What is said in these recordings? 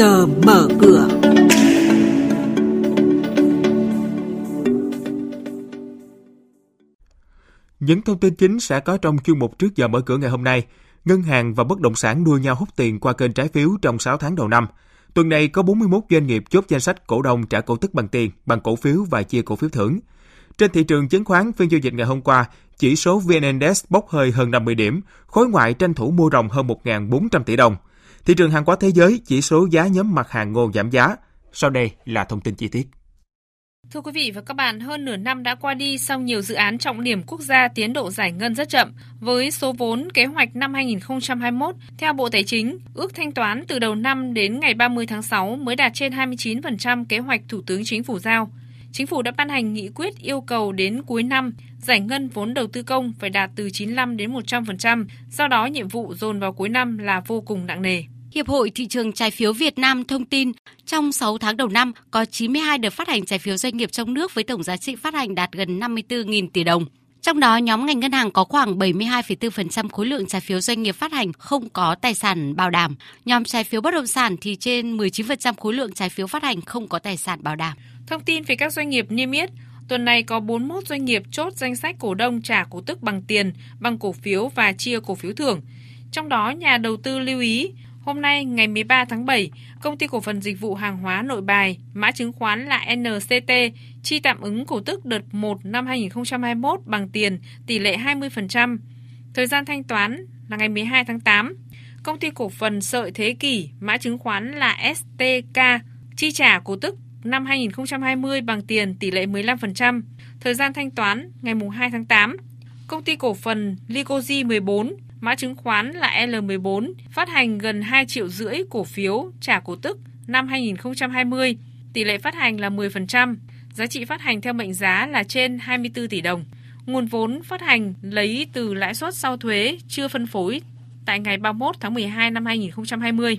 giờ mở cửa. Những thông tin chính sẽ có trong chuyên mục trước giờ mở cửa ngày hôm nay. Ngân hàng và bất động sản đua nhau hút tiền qua kênh trái phiếu trong 6 tháng đầu năm. Tuần này có 41 doanh nghiệp chốt danh sách cổ đông trả cổ tức bằng tiền, bằng cổ phiếu và chia cổ phiếu thưởng. Trên thị trường chứng khoán, phiên giao dịch ngày hôm qua, chỉ số VN Index bốc hơi hơn 50 điểm, khối ngoại tranh thủ mua ròng hơn 1.400 tỷ đồng. Thị trường hàng hóa thế giới, chỉ số giá nhóm mặt hàng ngô giảm giá. Sau đây là thông tin chi tiết. Thưa quý vị và các bạn, hơn nửa năm đã qua đi sau nhiều dự án trọng điểm quốc gia tiến độ giải ngân rất chậm. Với số vốn kế hoạch năm 2021, theo Bộ Tài chính, ước thanh toán từ đầu năm đến ngày 30 tháng 6 mới đạt trên 29% kế hoạch Thủ tướng Chính phủ giao. Chính phủ đã ban hành nghị quyết yêu cầu đến cuối năm giải ngân vốn đầu tư công phải đạt từ 95 đến 100%, do đó nhiệm vụ dồn vào cuối năm là vô cùng nặng nề. Hiệp hội Thị trường Trái phiếu Việt Nam thông tin, trong 6 tháng đầu năm có 92 đợt phát hành trái phiếu doanh nghiệp trong nước với tổng giá trị phát hành đạt gần 54.000 tỷ đồng. Trong đó, nhóm ngành ngân hàng có khoảng 72,4% khối lượng trái phiếu doanh nghiệp phát hành không có tài sản bảo đảm. Nhóm trái phiếu bất động sản thì trên 19% khối lượng trái phiếu phát hành không có tài sản bảo đảm. Thông tin về các doanh nghiệp niêm yết, tuần này có 41 doanh nghiệp chốt danh sách cổ đông trả cổ tức bằng tiền, bằng cổ phiếu và chia cổ phiếu thưởng. Trong đó, nhà đầu tư lưu ý, hôm nay ngày 13 tháng 7, Công ty cổ phần dịch vụ hàng hóa nội bài, mã chứng khoán là NCT, chi tạm ứng cổ tức đợt 1 năm 2021 bằng tiền tỷ lệ 20%. Thời gian thanh toán là ngày 12 tháng 8. Công ty cổ phần sợi thế kỷ, mã chứng khoán là STK, chi trả cổ tức năm 2020 bằng tiền tỷ lệ 15%, thời gian thanh toán ngày 2 tháng 8. Công ty cổ phần Licoji 14, mã chứng khoán là L14, phát hành gần 2 triệu rưỡi cổ phiếu trả cổ tức năm 2020, tỷ lệ phát hành là 10%, giá trị phát hành theo mệnh giá là trên 24 tỷ đồng. Nguồn vốn phát hành lấy từ lãi suất sau thuế chưa phân phối tại ngày 31 tháng 12 năm 2020.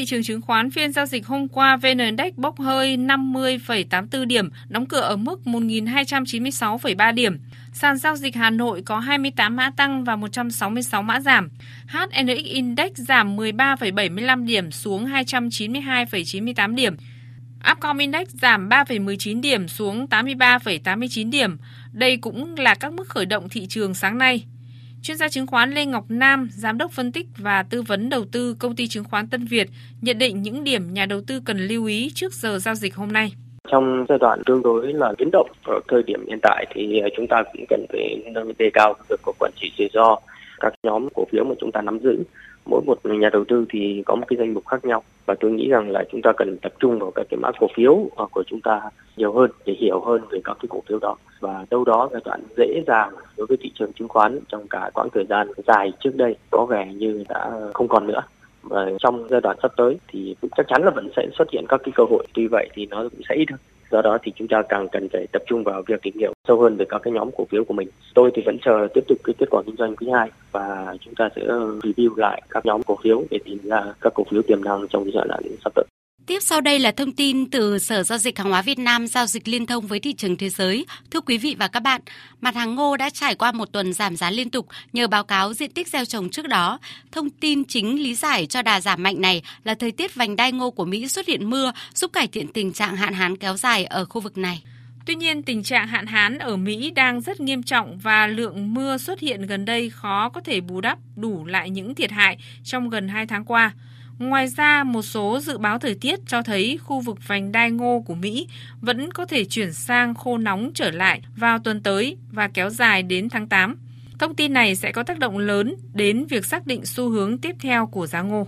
Thị trường chứng khoán, phiên giao dịch hôm qua VN Index bốc hơi 50,84 điểm, đóng cửa ở mức 1.296,3 điểm. Sàn giao dịch Hà Nội có 28 mã tăng và 166 mã giảm. HNX Index giảm 13,75 điểm xuống 292,98 điểm. Upcom Index giảm 3,19 điểm xuống 83,89 điểm. Đây cũng là các mức khởi động thị trường sáng nay. Chuyên gia chứng khoán Lê Ngọc Nam, giám đốc phân tích và tư vấn đầu tư công ty chứng khoán Tân Việt, nhận định những điểm nhà đầu tư cần lưu ý trước giờ giao dịch hôm nay. Trong giai đoạn tương đối là biến động ở thời điểm hiện tại thì à, chúng ta cũng cần phải nâng đề cao việc của quản trị rủi ro các nhóm cổ phiếu mà chúng ta nắm giữ. Mỗi một nhà đầu tư thì có một cái danh mục khác nhau. Và tôi nghĩ rằng là chúng ta cần tập trung vào các cái mã cổ phiếu ờ, của chúng ta nhiều hơn để hiểu hơn về các cái cổ phiếu đó. Và đâu đó giai đoạn dễ dàng đối với thị trường chứng khoán trong cả quãng thời gian dài trước đây, có vẻ như đã không còn nữa. Và trong giai đoạn sắp tới thì chắc chắn là vẫn sẽ xuất hiện các cái cơ hội. Tuy vậy thì nó cũng sẽ ít hơn do đó thì chúng ta càng cần phải tập trung vào việc tìm hiểu sâu hơn về các cái nhóm cổ phiếu của mình. Tôi thì vẫn chờ tiếp tục cái kết quả kinh doanh quý hai và chúng ta sẽ review lại các nhóm cổ phiếu để tìm ra các cổ phiếu tiềm năng trong giai đoạn sắp tới. Tiếp sau đây là thông tin từ Sở Giao dịch Hàng hóa Việt Nam giao dịch liên thông với thị trường thế giới. Thưa quý vị và các bạn, mặt hàng ngô đã trải qua một tuần giảm giá liên tục nhờ báo cáo diện tích gieo trồng trước đó. Thông tin chính lý giải cho đà giảm mạnh này là thời tiết vành đai ngô của Mỹ xuất hiện mưa, giúp cải thiện tình trạng hạn hán kéo dài ở khu vực này. Tuy nhiên, tình trạng hạn hán ở Mỹ đang rất nghiêm trọng và lượng mưa xuất hiện gần đây khó có thể bù đắp đủ lại những thiệt hại trong gần 2 tháng qua. Ngoài ra, một số dự báo thời tiết cho thấy khu vực vành đai ngô của Mỹ vẫn có thể chuyển sang khô nóng trở lại vào tuần tới và kéo dài đến tháng 8. Thông tin này sẽ có tác động lớn đến việc xác định xu hướng tiếp theo của giá ngô.